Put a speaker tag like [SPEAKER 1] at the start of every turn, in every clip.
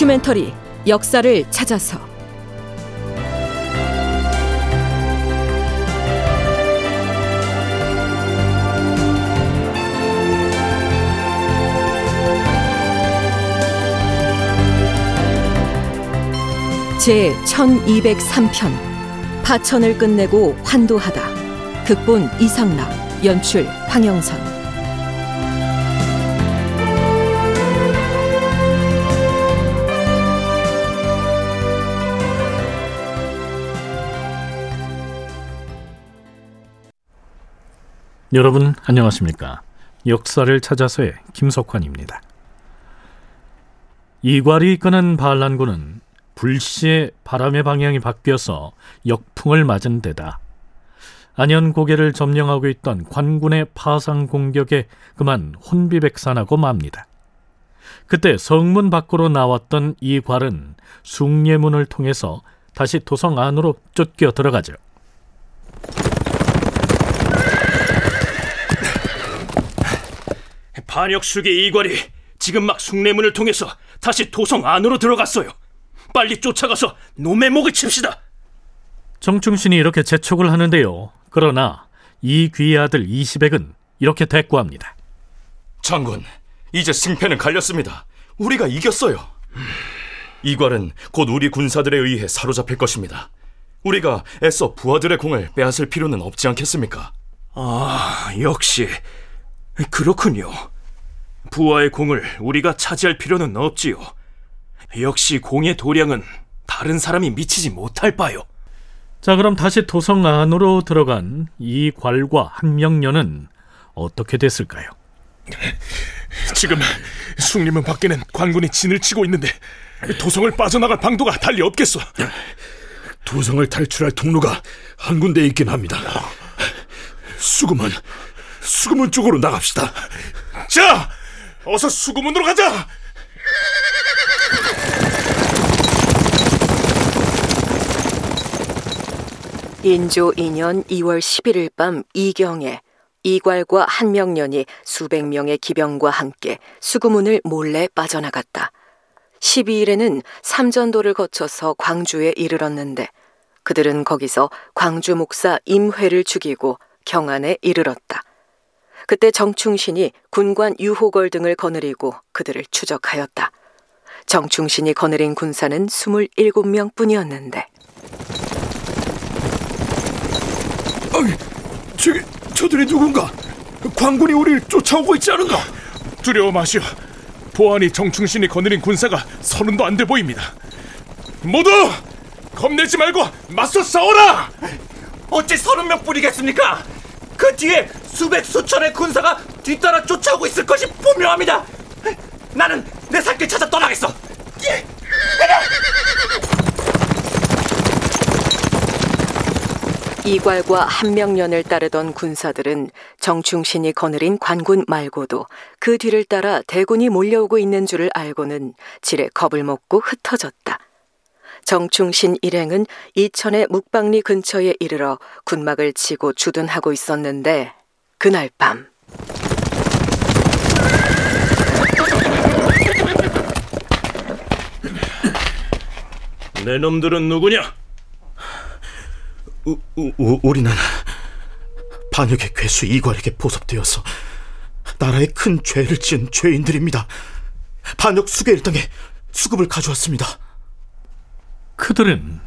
[SPEAKER 1] 다큐멘터리 역사를 찾아서. 제 1203편 파천을 끝내고 환도하다. 극본 이상락 연출 황영선
[SPEAKER 2] 여러분 안녕하십니까? 역사를 찾아서의 김석환입니다. 이괄이 이끄는 반란군은 불시에 바람의 방향이 바뀌어서 역풍을 맞은 데다 안현 고개를 점령하고 있던 관군의 파상 공격에 그만 혼비백산하고 맙니다. 그때 성문 밖으로 나왔던 이괄은 숭례문을 통해서 다시 도성 안으로 쫓겨 들어가죠.
[SPEAKER 3] 반역수의 이괄이 지금 막 숭례문을 통해서 다시 도성 안으로 들어갔어요. 빨리 쫓아가서 놈의 목을 칩시다.
[SPEAKER 2] 정충신이 이렇게 재촉을 하는데요. 그러나 이 귀의 아들 이시백은 이렇게 대꾸합니다.
[SPEAKER 4] 장군, 이제 승패는 갈렸습니다. 우리가 이겼어요. 이괄은 곧 우리 군사들에 의해 사로잡힐 것입니다. 우리가 애써 부하들의 공을 빼앗을 필요는 없지 않겠습니까?
[SPEAKER 3] 아, 역시 그렇군요. 부하의 공을 우리가 차지할 필요는 없지요. 역시 공의 도량은 다른 사람이 미치지 못할 바요.
[SPEAKER 2] 자, 그럼 다시 도성 안으로 들어간 이 괄과 한명년은 어떻게 됐을까요?
[SPEAKER 5] 지금 숭림문 밖에는 관군이 진을 치고 있는데 도성을 빠져나갈 방도가 달리 없겠어.
[SPEAKER 6] 도성을 탈출할 통로가 한 군데 있긴 합니다. 수금은 수금문 쪽으로 나갑시다.
[SPEAKER 5] 자, 어서 수구문으로 가자.
[SPEAKER 1] 인조 2년 2월 11일 밤 이경에 이괄과 한명년이 수백 명의 기병과 함께 수구문을 몰래 빠져나갔다. 12일에는 삼전도를 거쳐서 광주에 이르렀는데 그들은 거기서 광주 목사 임회를 죽이고 경안에 이르렀다. 그때 정충신이 군관 유호걸 등을 거느리고 그들을 추적하였다. 정충신이 거느린 군사는 27명 뿐이었는데
[SPEAKER 6] 아니, 저기 저들이 누군가? 광군이 우리를 쫓아오고 있지 않은가?
[SPEAKER 5] 두려워 마시오. 보안이 정충신이 거느린 군사가 서른도 안 돼 보입니다. 모두 겁내지 말고 맞서 싸워라!
[SPEAKER 3] 어찌 서른 명뿐이겠습니까? 그 뒤에 수백 수천의 군사가 뒤따라 쫓아오고 있을 것이 분명합니다. 나는 내 살길 찾아 떠나겠어.
[SPEAKER 1] 이괄과 한명년을 따르던 군사들은 정충신이 거느린 관군 말고도 그 뒤를 따라 대군이 몰려오고 있는 줄을 알고는 지레 겁을 먹고 흩어졌다. 정충신 일행은 이천의 묵방리 근처에 이르러 군막을 치고 주둔하고 있었는데 그날 밤
[SPEAKER 3] 내 놈들은 누구냐?
[SPEAKER 6] 우, 우, 우리는 반역의 괴수 이괄에게 보섭되어서 나라에 큰 죄를 지은 죄인들입니다. 반역 수계 일당에 수급을 가져왔습니다.
[SPEAKER 2] 그들은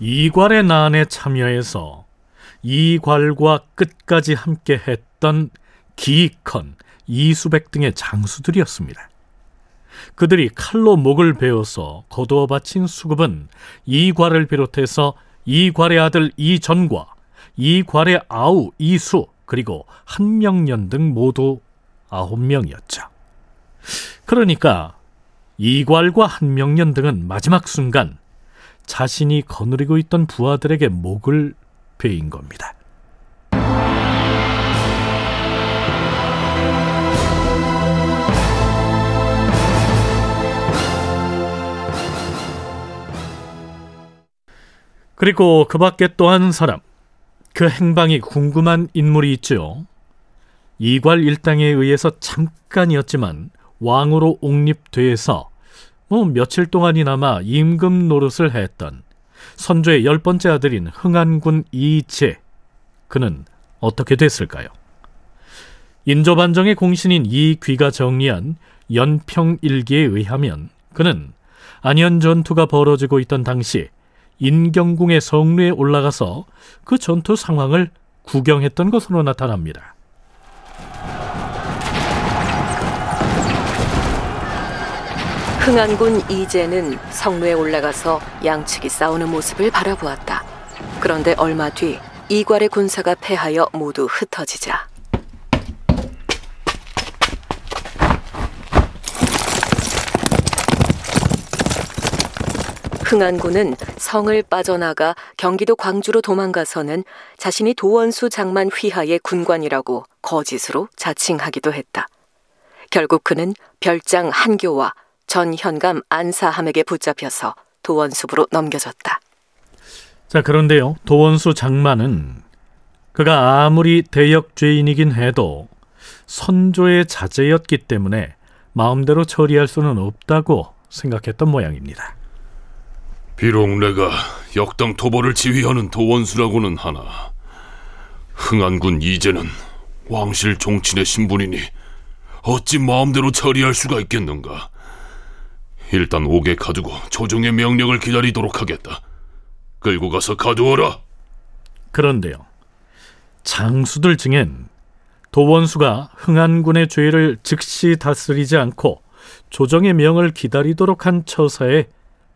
[SPEAKER 2] 이괄의 난에 참여해서 이괄과 끝까지 함께 했던 기익헌, 이수백 등의 장수들이었습니다. 그들이 칼로 목을 베어서 거두어 바친 수급은 이괄을 비롯해서 이괄의 아들 이전과 이괄의 아우 이수 그리고 한명년 등 모두 아홉 명이었죠. 그러니까 이괄과 한명년 등은 마지막 순간 자신이 거느리고 있던 부하들에게 목을 베인 겁니다. 그리고 그 밖에 또 한 사람, 그 행방이 궁금한 인물이 있죠. 이괄 일당에 의해서 잠깐이었지만 왕으로 옹립돼서 뭐 며칠 동안이나마 임금 노릇을 했던 선조의 열 번째 아들인 흥안군 이재 그는 어떻게 됐을까요? 인조반정의 공신인 이귀가 정리한 연평일기에 의하면 그는 안현 전투가 벌어지고 있던 당시 인경궁의 성루에 올라가서 그 전투 상황을 구경했던 것으로 나타납니다.
[SPEAKER 1] 흥안군 이재는 성루에 올라가서 양측이 싸우는 모습을 바라보았다. 그런데 얼마 뒤 이괄의 군사가 패하여 모두 흩어지자 흥안군은 성을 빠져나가 경기도 광주로 도망가서는 자신이 도원수 장만 휘하의 군관이라고 거짓으로 자칭하기도 했다. 결국 그는 별장 한교와 전 현감 안사함에게 붙잡혀서 도원수부로 넘겨졌다.
[SPEAKER 2] 자, 그런데요. 도원수 장만은 그가 아무리 대역 죄인이긴 해도 선조의 자제였기 때문에 마음대로 처리할 수는 없다고 생각했던 모양입니다.
[SPEAKER 7] 비록 내가 역당 토벌을 지휘하는 도원수라고는 하나 흥안군 이제는 왕실 종친의 신분이니 어찌 마음대로 처리할 수가 있겠는가 일단 옥에 가두고 조정의 명령을 기다리도록 하겠다 끌고 가서 가두어라
[SPEAKER 2] 그런데요. 장수들 중엔 도원수가 흥안군의 죄를 즉시 다스리지 않고 조정의 명을 기다리도록 한 처사에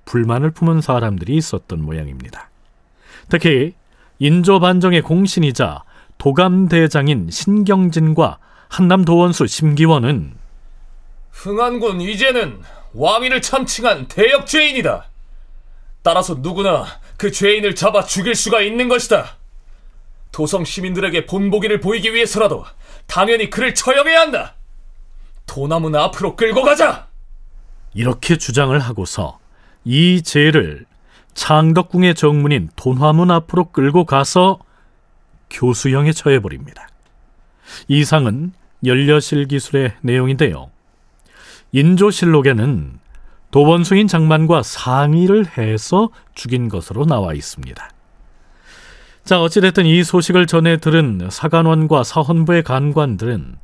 [SPEAKER 2] 불만을 품은 사람들이 있었던 모양입니다. 특히 인조반정의 공신이자 도감대장인 신경진과 한남 도원수 심기원은
[SPEAKER 8] 흥안군 이제는 왕위를 참칭한 대역 죄인이다. 따라서 누구나 그 죄인을 잡아 죽일 수가 있는 것이다. 도성 시민들에게 본보기를 보이기 위해서라도 당연히 그를 처형해야 한다. 도남은 앞으로 끌고 가자.
[SPEAKER 2] 이렇게 주장을 하고서 이 죄를 창덕궁의 정문인 돈화문 앞으로 끌고 가서 교수형에 처해버립니다. 이상은 연려실 기술의 내용인데요. 인조실록에는 도원수인 장만과 상의를 해서 죽인 것으로 나와 있습니다. 자, 어찌됐든 이 소식을 전해 들은 사관원과 사헌부의 간관들은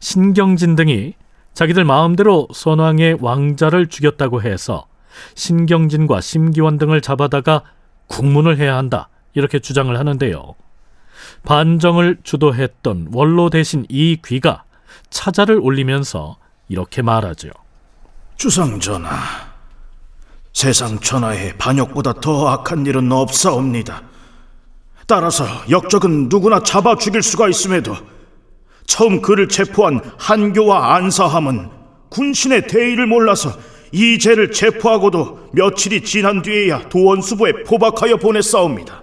[SPEAKER 2] 신경진 등이 자기들 마음대로 선왕의 왕자를 죽였다고 해서 신경진과 심기원 등을 잡아다가 국문을 해야 한다. 이렇게 주장을 하는데요. 반정을 주도했던 원로 대신 이 귀가 차자를 올리면서 이렇게 말하죠.
[SPEAKER 6] 주상 전하, 세상 천하에 반역보다 더 악한 일은 없사옵니다. 따라서 역적은 누구나 잡아 죽일 수가 있음에도 처음 그를 체포한 한교와 안사함은 군신의 대의를 몰라서 이 죄를 체포하고도 며칠이 지난 뒤에야 도원수부에 포박하여 보냈사옵니다.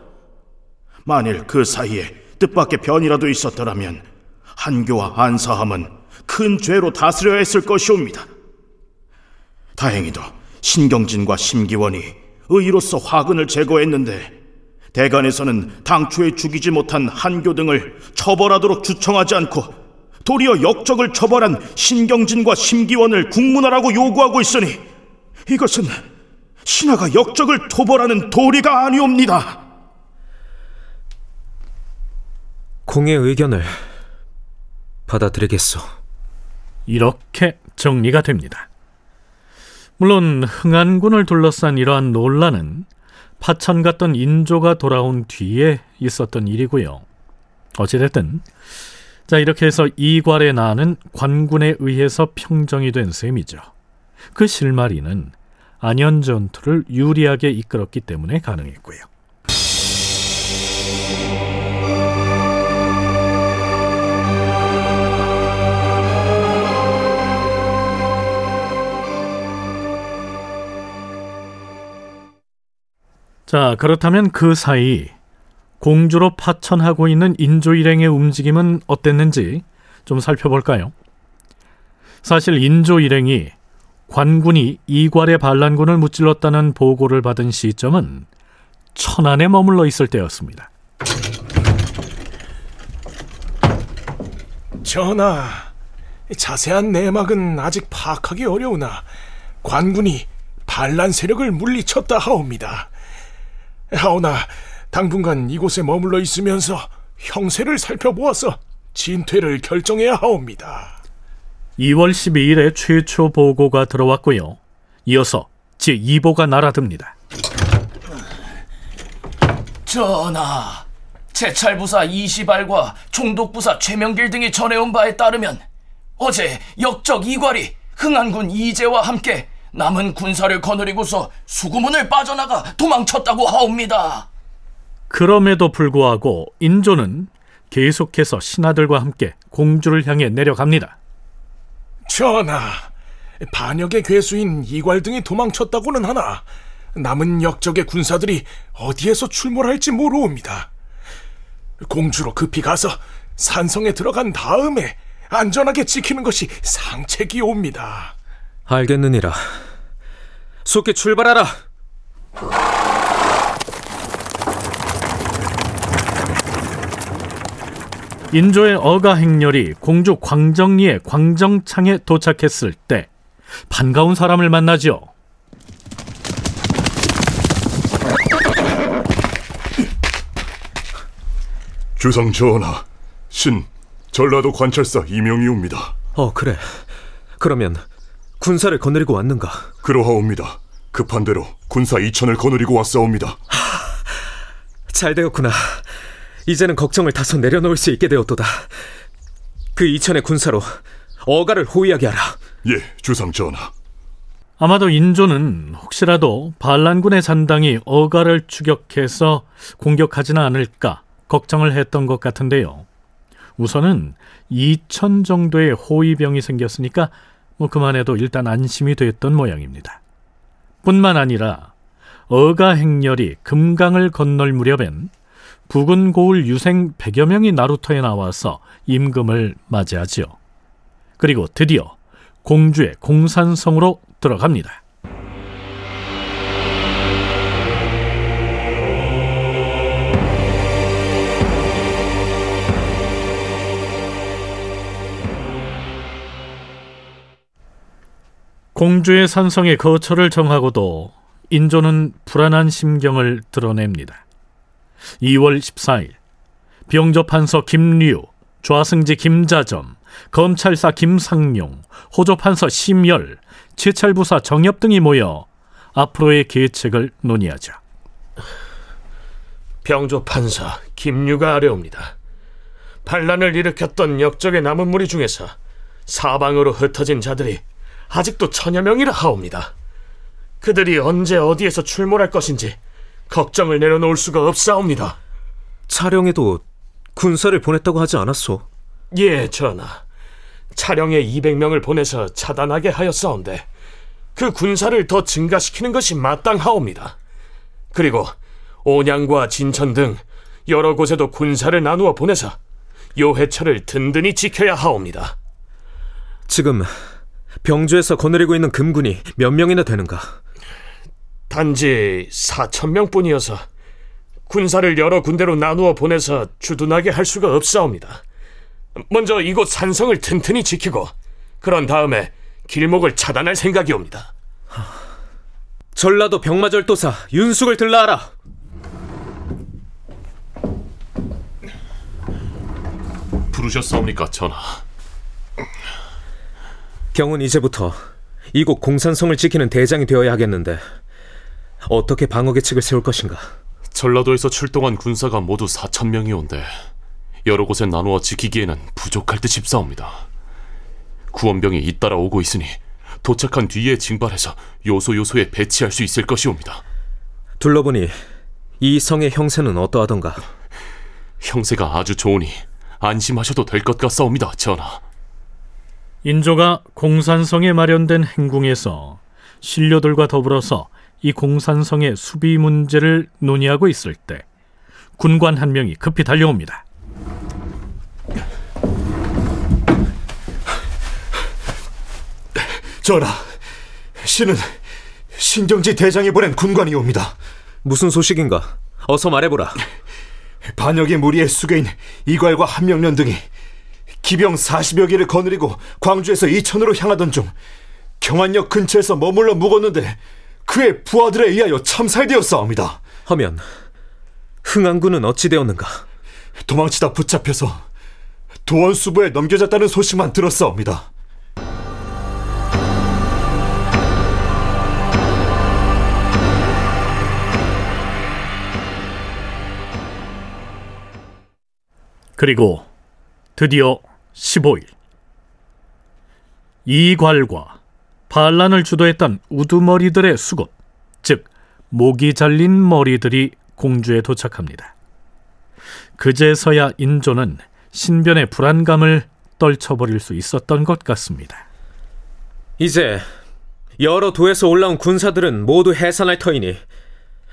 [SPEAKER 6] 만일 그 사이에 뜻밖의 변이라도 있었더라면 한교와 안사함은 큰 죄로 다스려야 했을 것이옵니다. 다행히도 신경진과 심기원이 의로서 화근을 제거했는데 대간에서는 당초에 죽이지 못한 한교 등을 처벌하도록 주청하지 않고 도리어 역적을 처벌한 신경진과 심기원을 국문하라고 요구하고 있으니 이것은 신하가 역적을 토벌하는 도리가 아니옵니다.
[SPEAKER 9] 공의 의견을 받아들이겠소.
[SPEAKER 2] 이렇게 정리가 됩니다. 물론 흥안군을 둘러싼 이러한 논란은 파천 갔던 인조가 돌아온 뒤에 있었던 일이고요. 어찌됐든 자 이렇게 해서 이괄의 나는 관군에 의해서 평정이 된 셈이죠. 그 실마리는 안현 전투를 유리하게 이끌었기 때문에 가능했고요. 자, 그렇다면 그 사이 공주로 파천하고 있는 인조 일행의 움직임은 어땠는지 좀 살펴볼까요? 사실 인조 일행이 관군이 이괄의 반란군을 무찔렀다는 보고를 받은 시점은 천안에 머물러 있을 때였습니다.
[SPEAKER 5] 전하, 자세한 내막은 아직 파악하기 어려우나 관군이 반란 세력을 물리쳤다 하옵니다. 하오나 당분간 이곳에 머물러 있으면서 형세를 살펴보아서 진퇴를 결정해야 하옵니다.
[SPEAKER 2] 2월 12일에 최초 보고가 들어왔고요. 이어서 제2보가 날아듭니다.
[SPEAKER 10] 전하, 제찰부사 이시발과 총독부사 최명길 등이 전해온 바에 따르면 어제 역적 이괄이 흥안군 이재와 함께 남은 군사를 거느리고서 수구문을 빠져나가 도망쳤다고 하옵니다.
[SPEAKER 2] 그럼에도 불구하고 인조는 계속해서 신하들과 함께 공주를 향해 내려갑니다.
[SPEAKER 5] 전하, 반역의 괴수인 이괄 등이 도망쳤다고는 하나 남은 역적의 군사들이 어디에서 출몰할지 모르옵니다. 공주로 급히 가서 산성에 들어간 다음에 안전하게 지키는 것이 상책이옵니다.
[SPEAKER 9] 알겠느니라. 속히 출발하라.
[SPEAKER 2] 인조의 어가 행렬이 공주 광정리의 광정창에 도착했을 때 반가운 사람을 만나죠.
[SPEAKER 7] 주상 전하, 신 전라도 관찰사 이명이옵니다.
[SPEAKER 9] 어, 그래. 그러면 군사를 거느리고 왔는가?
[SPEAKER 7] 그러하옵니다. 급한 대로 군사 2천을 거느리고 왔사옵니다.
[SPEAKER 9] 잘 되었구나. 이제는 걱정을 다소 내려놓을 수 있게 되었도다. 그 이천의 군사로 어가를 호위하게 하라.
[SPEAKER 7] 예, 주상 전하.
[SPEAKER 2] 아마도 인조는 혹시라도 반란군의 잔당이 어가를 추격해서 공격하지는 않을까 걱정을 했던 것 같은데요. 우선은 2천 정도의 호위병이 생겼으니까 뭐 그만 해도 일단 안심이 됐던 모양입니다. 뿐만 아니라 어가 행렬이 금강을 건널 무렵엔 부근 고을 유생 100여 명이 나루터에 나와서 임금을 맞이하지요. 그리고 드디어 공주의 공산성으로 들어갑니다. 공주의 산성의 거처를 정하고도 인조는 불안한 심경을 드러냅니다. 2월 14일 병조판서 김류, 좌승지 김자점, 검찰사 김상용, 호조판서 심열, 제찰부사 정엽 등이 모여 앞으로의 계책을 논의하자.
[SPEAKER 11] 병조 판사 김유가 아뢰옵니다. 반란을 일으켰던 역적의 남은 무리 중에서 사방으로 흩어진 자들이 아직도 천여 명이라 하옵니다. 그들이 언제 어디에서 출몰할 것인지 걱정을 내려놓을 수가 없사옵니다.
[SPEAKER 9] 차령에도 군사를 보냈다고 하지 않았소?
[SPEAKER 11] 예, 전하. 차령에 200명을 보내서 차단하게 하였사온데 그 군사를 더 증가시키는 것이 마땅하옵니다. 그리고 온양과 진천 등 여러 곳에도 군사를 나누어 보내서 요해철을 든든히 지켜야 하옵니다.
[SPEAKER 9] 지금 병주에서 거느리고 있는 금군이 몇 명이나 되는가?
[SPEAKER 11] 단지 4천 명뿐이어서 군사를 여러 군데로 나누어 보내서 주둔하게 할 수가 없사옵니다. 먼저 이곳 산성을 튼튼히 지키고 그런 다음에 길목을 차단할 생각이옵니다.
[SPEAKER 9] 전라도 병마절도사 윤숙을 들라하라.
[SPEAKER 7] 부르셨사옵니까, 전하?
[SPEAKER 9] 경은 이제부터 이곳 공산성을 지키는 대장이 되어야 하겠는데 어떻게 방어 계책을 세울 것인가?
[SPEAKER 7] 전라도에서 출동한 군사가 모두 4천 명이 온데 여러 곳에 나누어 지키기에는 부족할 듯 싶사옵니다. 구원병이 잇따라 오고 있으니 도착한 뒤에 징발해서 요소 요소에 배치할 수 있을 것이옵니다.
[SPEAKER 9] 둘러보니 이 성의 형세는 어떠하던가?
[SPEAKER 7] 형세가 아주 좋으니 안심하셔도 될 것 같사옵니다, 전하.
[SPEAKER 2] 인조가 공산성에 마련된 행궁에서 신료들과 더불어서 이 공산성의 수비 문제를 논의하고 있을 때 군관 한 명이 급히 달려옵니다.
[SPEAKER 6] 전하, 신은 신경지 대장이 보낸 군관이 옵니다.
[SPEAKER 9] 무슨 소식인가? 어서 말해보라.
[SPEAKER 6] 반역의 무리의 수괴인 이괄과 한명련 등이 기병 40여 개를 거느리고 광주에서 이천으로 향하던 중 경안역 근처에서 머물러 묵었는데 그의 부하들에 의하여 참살되었사옵니다.
[SPEAKER 9] 하면 흥안군은 어찌 되었는가?
[SPEAKER 6] 도망치다 붙잡혀서 도원 수부에 넘겨졌다는 소식만 들었사옵니다.
[SPEAKER 2] 그리고 드디어 15일 이괄과 반란을 주도했던 우두머리들의 수급, 즉 목이 잘린 머리들이 공주에 도착합니다. 그제서야 인조는 신변의 불안감을 떨쳐버릴 수 있었던 것 같습니다.
[SPEAKER 9] 이제 여러 도에서 올라온 군사들은 모두 해산할 터이니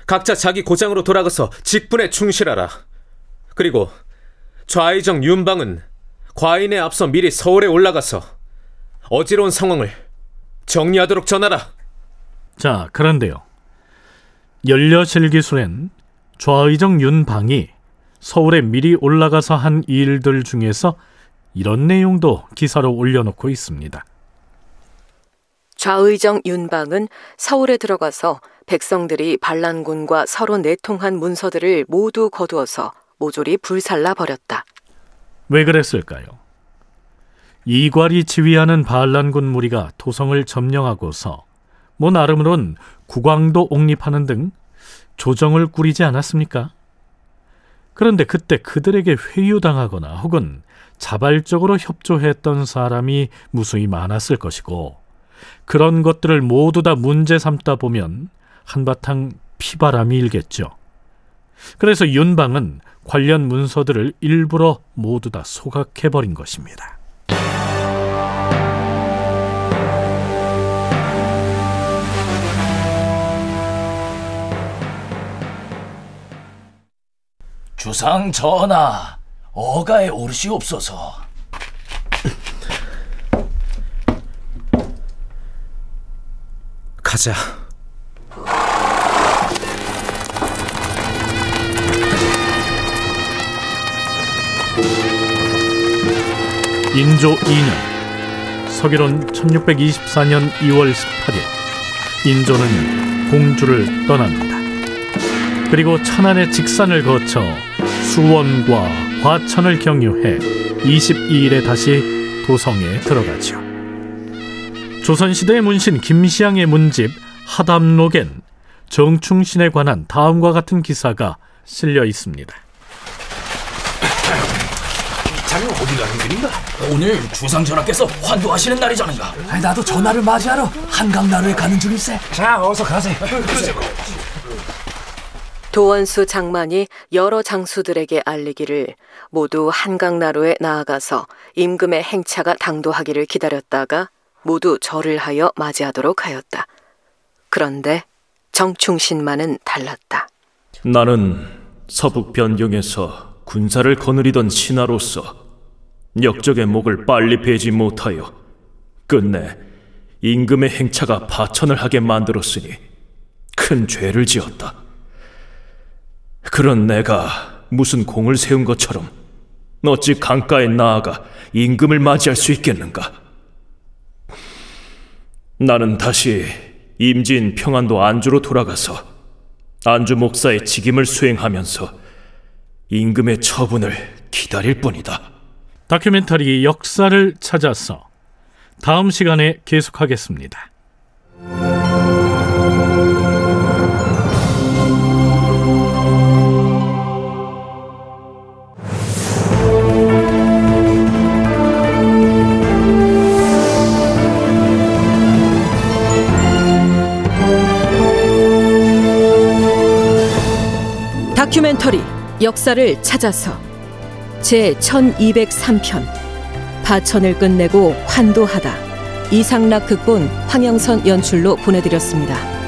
[SPEAKER 9] 각자 자기 고장으로 돌아가서 직분에 충실하라. 그리고 좌의정 윤방은 과인에 앞서 미리 서울에 올라가서 어지러운 상황을 정리하도록 전하라.
[SPEAKER 2] 자, 그런데요. 연려실기술엔 좌의정 윤방이 서울에 미리 올라가서 한 일들 중에서 이런 내용도 기사로 올려놓고 있습니다.
[SPEAKER 1] 좌의정 윤방은 서울에 들어가서 백성들이 반란군과 서로 내통한 문서들을 모두 거두어서 모조리 불살라 버렸다.
[SPEAKER 2] 왜 그랬을까요? 이괄이 지휘하는 반란군 무리가 도성을 점령하고서 뭐 나름으론 국왕도 옹립하는 등 조정을 꾸리지 않았습니까? 그런데 그때 그들에게 회유당하거나 혹은 자발적으로 협조했던 사람이 무수히 많았을 것이고 그런 것들을 모두 다 문제 삼다 보면 한바탕 피바람이 일겠죠. 그래서 윤방은 관련 문서들을 일부러 모두 다 소각해버린 것입니다.
[SPEAKER 10] 주상 전하, 어가에 오르시옵소서.
[SPEAKER 9] 가자.
[SPEAKER 2] 인조 2년 서기론 1624년 2월 18일 인조는 공주를 떠납니다. 그리고 천안의 직산을 거쳐 수원과 과천을 경유해 22일에 다시 도성에 들어가죠. 조선시대의 문신 김시양의 문집 하담록엔 정충신에 관한 다음과 같은 기사가 실려 있습니다.
[SPEAKER 3] 자네 어디 가는 길인가?
[SPEAKER 10] 오늘 주상 전하께서 환도하시는 날이잖은가.
[SPEAKER 12] 나도 전화를 맞이하러 한강 나루에 가는 중일세.
[SPEAKER 3] 자, 어서 가세요.
[SPEAKER 1] 도원수 장만이 여러 장수들에게 알리기를 모두 한강나루에 나아가서 임금의 행차가 당도하기를 기다렸다가 모두 절을 하여 맞이하도록 하였다. 그런데 정충신만은 달랐다.
[SPEAKER 3] 나는 서북 변경에서 군사를 거느리던 신하로서 역적의 목을 빨리 베지 못하여 끝내 임금의 행차가 파천을 하게 만들었으니 큰 죄를 지었다. 그런 내가 무슨 공을 세운 것처럼 어찌 강가에 나아가 임금을 맞이할 수 있겠는가? 나는 다시 임진 평안도 안주로 돌아가서 안주 목사의 직임을 수행하면서 임금의 처분을 기다릴 뿐이다.
[SPEAKER 2] 다큐멘터리 역사를 찾아서 다음 시간에 계속하겠습니다.
[SPEAKER 1] 다큐멘터리 역사를 찾아서 제 1203편 파천을 끝내고 환도하다 이상락 극본 황영선 연출로 보내드렸습니다.